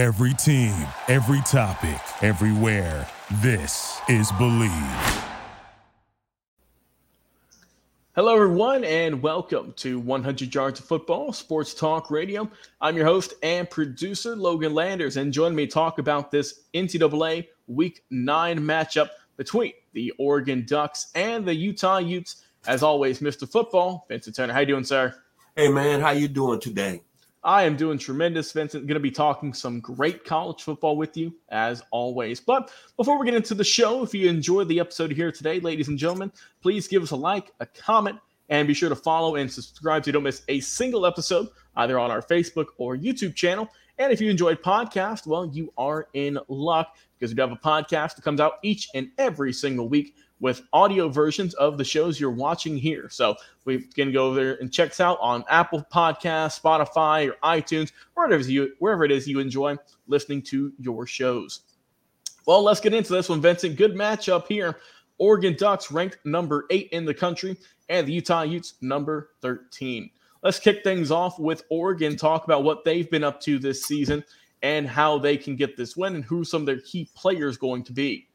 Every team, every topic, everywhere. This is Bleav. Hello, everyone, and welcome to 100 Yards of Football Sports Talk Radio. I'm your host and producer, Logan Landers, and join me to talk about this NCAA Week 9 matchup between the Oregon Ducks and the Utah Utes. As always, Mr. Football, Vincent Turner. How you doing, sir? Hey, man, how you doing today? I am doing tremendous, Vincent. Going to be talking some great college football with you, as always. But before we get into the show, if you enjoyed the episode here today, ladies and gentlemen, please give us a like, a comment, and be sure to follow and subscribe so you don't miss a single episode, either on our Facebook or YouTube channel. And if you enjoyed podcast, well, you are in luck because we have a podcast that comes out each and every single week with audio versions of the shows you're watching here. So we can go there and check us out on Apple Podcasts, Spotify, or iTunes, wherever you wherever it is you enjoy listening to your shows. Well, let's get into this one, Vincent. Good matchup here. Oregon Ducks ranked number eight in the country, and the Utah Utes number 13. Let's kick things off with Oregon, talk about what they've been up to this season and how they can get this win and who some of their key players going to be.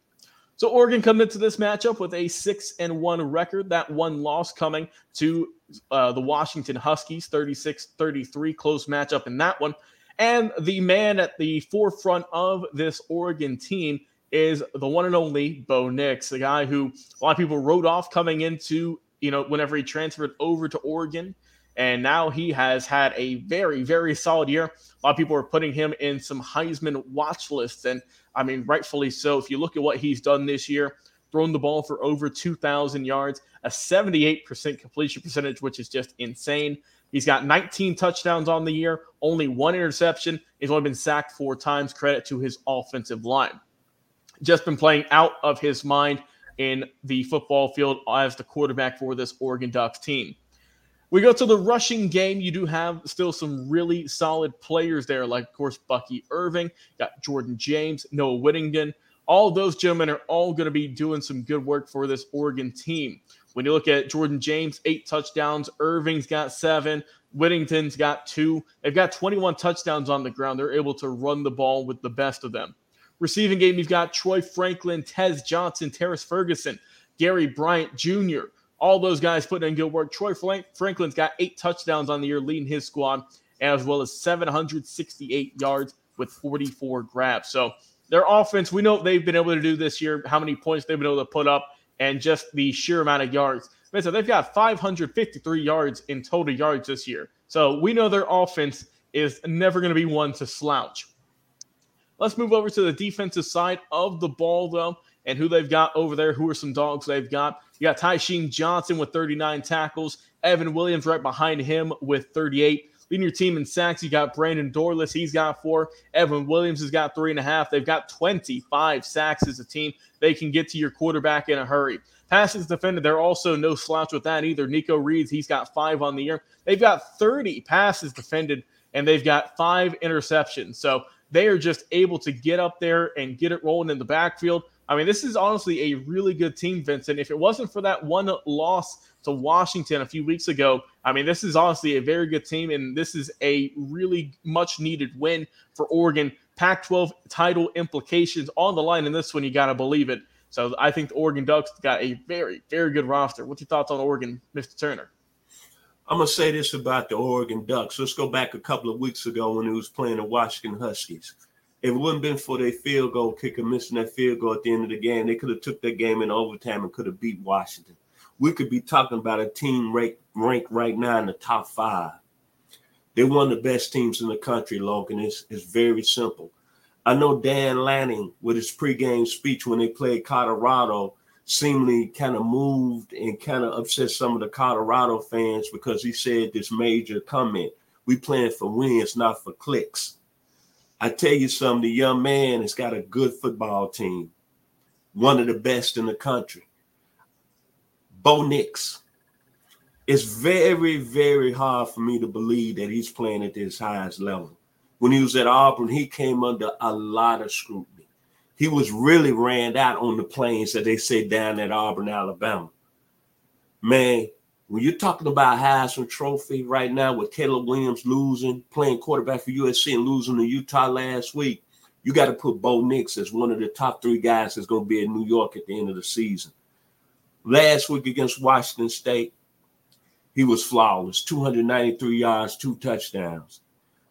So Oregon coming into this matchup with a six and one record. That one loss coming to uh, the Washington Huskies, 36-33, close matchup in that one. And the man at the forefront of this Oregon team is the one and only Bo Nix, the guy who a lot of people wrote off coming into, you know, whenever he transferred over to Oregon. And now he has had a very, very solid year. A lot of people are putting him in some Heisman watch lists. And I mean, rightfully so. If you look at what he's done this year, thrown the ball for over 2,000 yards, a 78% completion percentage, which is just insane. He's got 19 touchdowns on the year, only one interception. He's only been sacked four times. Credit to his offensive line. Just been playing out of his mind in the football field as the quarterback for this Oregon Ducks team. We go to the rushing game. You do have still some really solid players there, like, of course, Bucky Irving, got Jordan James, Noah Whittington. All those gentlemen are all going to be doing some good work for this Oregon team. When you look at Jordan James, eight touchdowns, Irving's got seven, Whittington's got two. They've got 21 touchdowns on the ground. They're able to run the ball with the best of them. Receiving game, you've got Troy Franklin, Tez Johnson, Terrance Ferguson, Gary Bryant Jr., all those guys putting in good work. Troy Franklin's got eight touchdowns on the year, leading his squad, as well as 768 yards with 44 grabs. So their offense, we know they've been able to do this year, how many points they've been able to put up, and just the sheer amount of yards. So they've got 553 yards in total yards this year. So we know their offense is never going to be one to slouch. Let's move over to the defensive side of the ball, though, and who they've got over there. Who are some dogs they've got? You got Tysheem Johnson with 39 tackles, Evan Williams right behind him with 38. Leading your team in sacks, you got Brandon Dorlus. He's got four. Evan Williams has got three and a half. They've got 25 sacks as a team. They can get to your quarterback in a hurry. Passes defended, they're also no slouch with that either. Nico Reeds, he's got five on the year. They've got 30 passes defended, and they've got five interceptions. So they are just able to get up there and get it rolling in the backfield. I mean, this is honestly a really good team, Vincent. If it wasn't for that one loss to Washington a few weeks ago, I mean, this is honestly a very good team, and this is a really much needed win for Oregon. Pac 12 title implications on the line in this one, you got to believe it. So I think the Oregon Ducks got a very, very good roster. What's your thoughts on Oregon, Mr. Turner? I'm gonna say this about the Oregon Ducks. Let's go back a couple of weeks ago when he was playing the Washington Huskies if it wouldn't been for their field goal kicker missing that field goal at the end of the game, they could have took that game in overtime and could have beat Washington. We could be talking about a team ranked ranked right now in the top five. They're one of the best teams in the country, Logan. It's, it's very simple. I know Dan Lanning, with his pregame speech when they played Colorado, seemingly kind of moved and kind of upset some of the Colorado fans because he said this major comment. We playing for wins, not for clicks. I tell you something, the young man has got a good football team, one of the best in the country. Bo Nix. It's very, very hard for me to believe that he's playing at this highest level. When he was at Auburn, he came under a lot of scrutiny. He was really ran out on the plains that they say down at Auburn, Alabama. Man, When you're talking about Heisman Trophy right now with Caleb Williams losing, playing quarterback for USC and losing to Utah last week, you got to put Bo Nix as one of the top three guys that's going to be in New York at the end of the season. Last week against Washington State, he was flawless 293 yards, two touchdowns.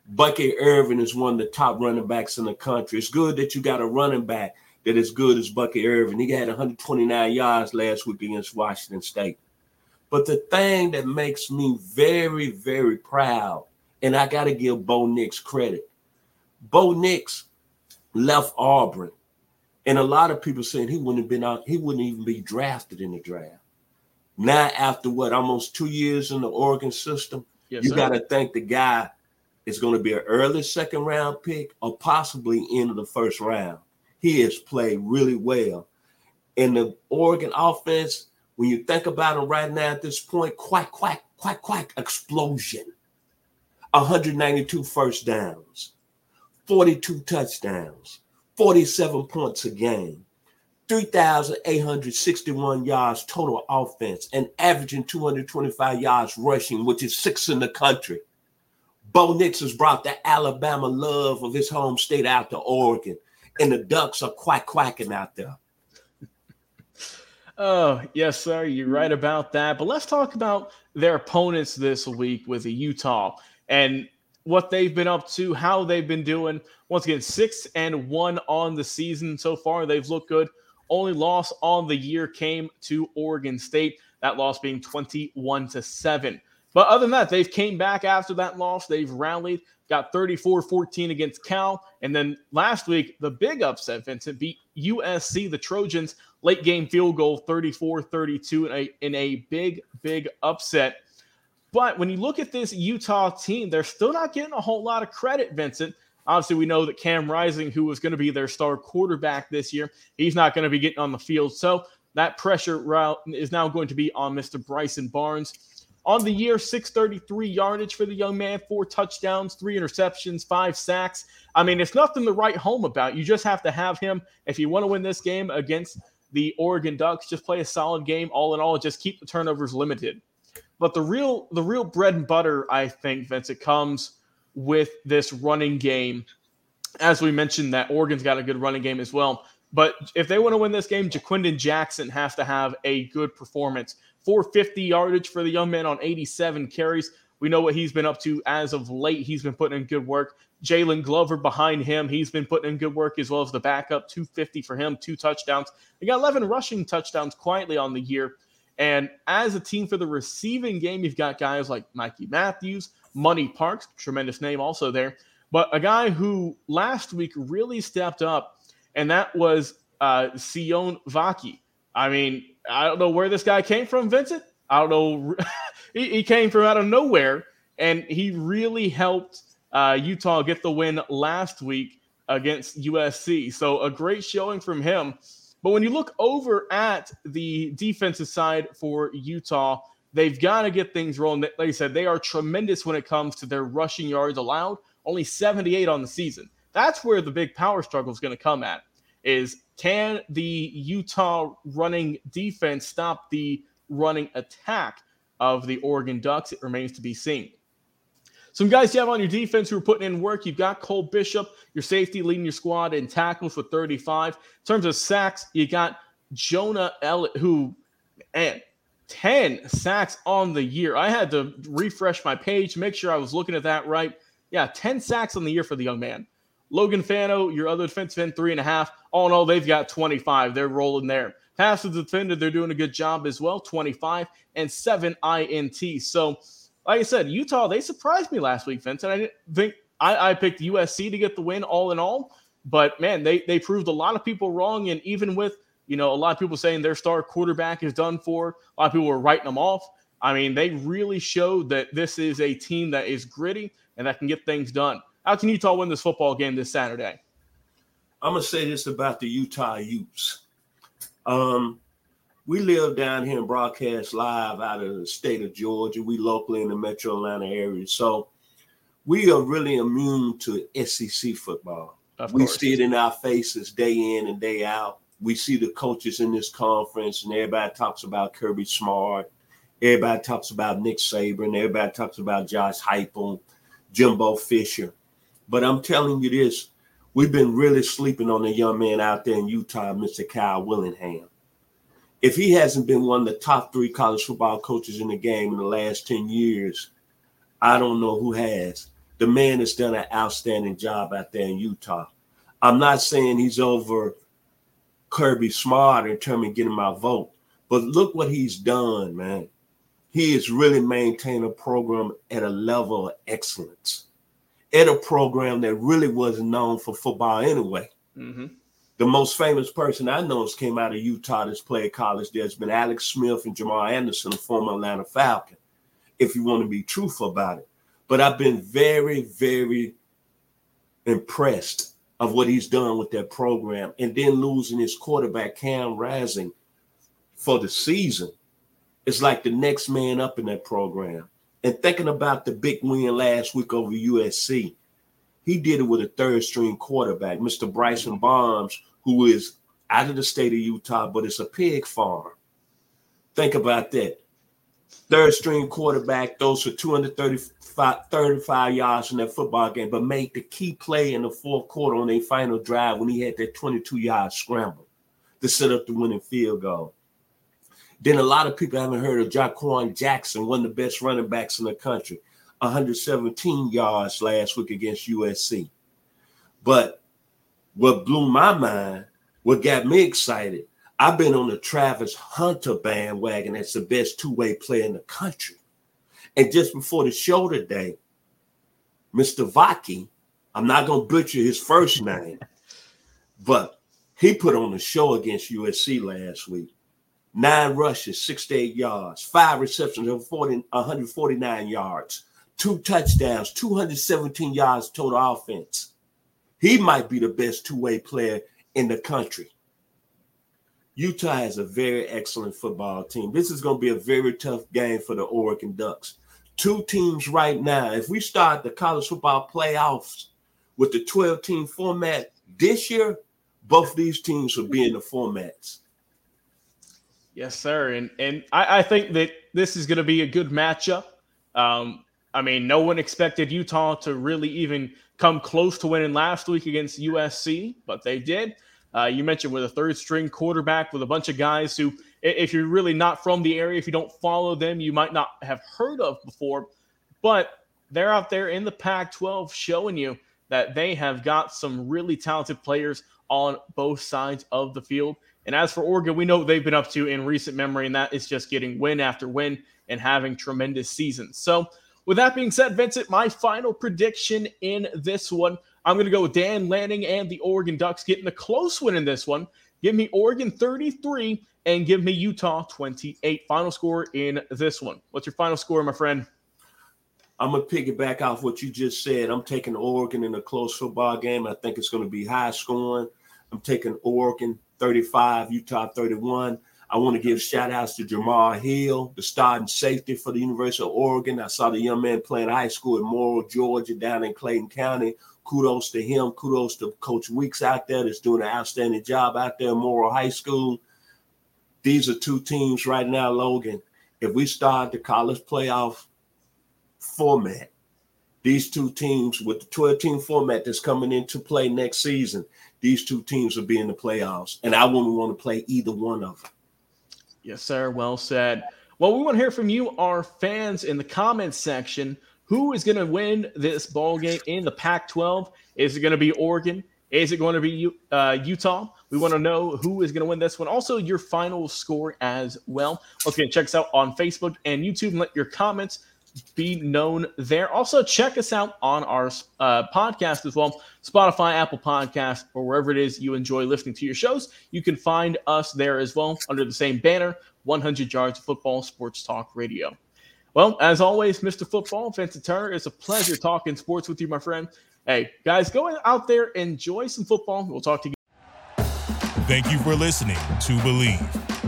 Bucky Irving is one of the top running backs in the country. It's good that you got a running back that is good as Bucky Irving. He had 129 yards last week against Washington State. But the thing that makes me very, very proud, and I got to give Bo Nix credit. Bo Nix left Auburn, and a lot of people saying he wouldn't have been out, he wouldn't even be drafted in the draft. Now, after what, almost two years in the Oregon system, yes, you got to think the guy is going to be an early second round pick or possibly into the first round. He has played really well. In the Oregon offense, when you think about him right now at this point, quack, quack, quack, quack, explosion. 192 first downs, 42 touchdowns, 47 points a game, 3,861 yards total offense, and averaging 225 yards rushing, which is sixth in the country. Bo Nix has brought the Alabama love of his home state out to Oregon, and the Ducks are quack quacking out there. Oh, yes, sir. You're right about that. But let's talk about their opponents this week with the Utah and what they've been up to, how they've been doing. Once again, six and one on the season so far. They've looked good. Only loss on the year came to Oregon State. That loss being 21 to 7. But other than that, they've came back after that loss. They've rallied, got 34-14 against Cal. And then last week, the big upset, Vincent, beat USC, the Trojans, late game field goal 34-32 in a, in a big, big upset. But when you look at this Utah team, they're still not getting a whole lot of credit, Vincent. Obviously, we know that Cam Rising, who was going to be their star quarterback this year, he's not going to be getting on the field. So that pressure route is now going to be on Mr. Bryson Barnes. On the year, 633 yardage for the young man, four touchdowns, three interceptions, five sacks. I mean, it's nothing to write home about. You just have to have him. If you want to win this game against the Oregon Ducks, just play a solid game. All in all, just keep the turnovers limited. But the real, the real bread and butter, I think, Vince, it comes with this running game. As we mentioned, that Oregon's got a good running game as well. But if they want to win this game, Ja'Quinden Jackson has to have a good performance. 450 yardage for the young man on 87 carries. We know what he's been up to as of late. He's been putting in good work. Jaylon Glover behind him, he's been putting in good work as well as the backup. 250 for him, two touchdowns. They got 11 rushing touchdowns quietly on the year. And as a team for the receiving game, you've got guys like Mikey Matthews, Money Parks, tremendous name also there. But a guy who last week really stepped up, and that was uh, Sione Vaki. I mean, I don't know where this guy came from, Vincent. I don't know. He, he, came from out of nowhere, and he really helped uh, Utah get the win last week against USC. So a great showing from him. But when you look over at the defensive side for Utah, they've got to get things rolling. Like I said, they are tremendous when it comes to their rushing yards allowed, only 78 on the season. That's where the big power struggle is going to come at. Is can the Utah running defense stop the running attack of the Oregon Ducks? It remains to be seen. Some guys you have on your defense who are putting in work. You've got Cole Bishop, your safety, leading your squad in tackles with 35. In terms of sacks, you got Jonah Elliott, who, and 10 sacks on the year. I had to refresh my page, make sure I was looking at that right. Yeah, 10 sacks on the year for the young man. Logan Fano, your other defensive end, three and a half. All in all, they've got 25. They're rolling there. Passive defender, they're doing a good job as well, 25 and seven INT. So, like I said, Utah, they surprised me last week, Vincent. I didn't think I, I picked USC to get the win all in all. But man, they they proved a lot of people wrong. And even with, you know, a lot of people saying their star quarterback is done for, a lot of people were writing them off. I mean, they really showed that this is a team that is gritty and that can get things done. How can Utah win this football game this Saturday? I'm gonna say this about the Utah Utes. Um, we live down here and broadcast live out of the state of Georgia. We locally in the metro Atlanta area. So we are really immune to SEC football. we see it in our faces day in and day out. We see the coaches in this conference, and everybody talks about Kirby Smart Everybody talks about Nick Saban, and everybody talks about Josh Heupel, Jimbo Fisher. But I'm telling you this, we've been really sleeping on the young man out there in Utah, Mr. Kyle Whittingham. If he hasn't been one of the top three college football coaches in the game in the last 10 years, I don't know who has. The man has done an outstanding job out there in Utah. I'm not saying he's over Kirby Smart in terms of getting my vote, but look what he's done, man. He has really maintained a program at a level of excellence, at a program that really wasn't known for football anyway. Mm-hmm. The most famous person I know has came out of Utah that's played college. There's been Alex Smith and Jamal Anderson, a former Atlanta Falcon, if you want to be truthful about it. But I've been very, very impressed of what he's done with that program. And then losing his quarterback, Cam Rising, for the season. It's like the next man up in that program. And thinking about the big win last week over USC, he did it with a third string quarterback, Mr. Bryson Barnes, who is out of the state of Utah, but it's a pig farm. Think about that. Third string quarterback throws for 235 yards in that football game, but made the key play in the fourth quarter on their final drive when he had that 22 yard scramble to set up the winning field goal. Then a lot of people haven't heard of Jaquan Jackson, one of the best running backs in the country. 117 yards last week against USC. But what blew my mind, what got me excited, I've been on the Travis Hunter bandwagon as the best two-way player in the country. And just before the show today, Mr. Vaki, I'm not gonna butcher his first name, but he put on the show against USC last week. Nine rushes, 68 yards, five receptions, 149 yards two touchdowns, 217 yards total offense. He might be the best two way player in the country. Utah has a very excellent football team. This is going to be a very tough game for the Oregon Ducks. Two teams right now. If we start the college football playoffs with the 12 team format this year, both these teams will be in the formats. Yes, sir. And and I, I think that this is going to be a good matchup. Um, I mean, no one expected Utah to really even come close to winning last week against USC, but they did. Uh, you mentioned with a third string quarterback with a bunch of guys who, if you're really not from the area, if you don't follow them, you might not have heard of before. But they're out there in the Pac 12 showing you that they have got some really talented players on both sides of the field. And as for Oregon, we know what they've been up to in recent memory, and that is just getting win after win and having tremendous seasons. So, with that being said, Vincent, my final prediction in this one, I'm going to go with Dan Lanning and the Oregon Ducks getting a close win in this one. Give me Oregon 33 and give me Utah 28. Final score in this one. What's your final score, my friend? I'm gonna piggyback off what you just said. I'm taking Oregon in a close football game. I think it's going to be high scoring. I'm taking Oregon 35, Utah 31. I want to give shout outs to Jamal Hill, the starting safety for the University of Oregon. I saw the young man playing high school in Morrow, Georgia, down in Clayton County. Kudos to him. Kudos to Coach Weeks out there that's doing an outstanding job out there in Morrow High School. These are two teams right now, Logan. If we start the college playoff format, these two teams with the 12 team format that's coming into play next season, these two teams will be in the playoffs. And I wouldn't want to play either one of them. Yes, sir. Well said. Well, we want to hear from you, our fans, in the comments section. Who is going to win this ball game in the Pac-12? Is it going to be Oregon? Is it going to be uh, Utah? We want to know who is going to win this one. Also, your final score as well. Once again, check us out on Facebook and YouTube and let your comments be known there. Also, check us out on our uh, podcast as well Spotify, Apple Podcast, or wherever it is you enjoy listening to your shows. You can find us there as well under the same banner 100 Yards of Football Sports Talk Radio. Well, as always, Mr. Football, Vincent Turner, it's a pleasure talking sports with you, my friend. Hey, guys, go out there, enjoy some football. We'll talk to you. Thank you for listening to Bleav.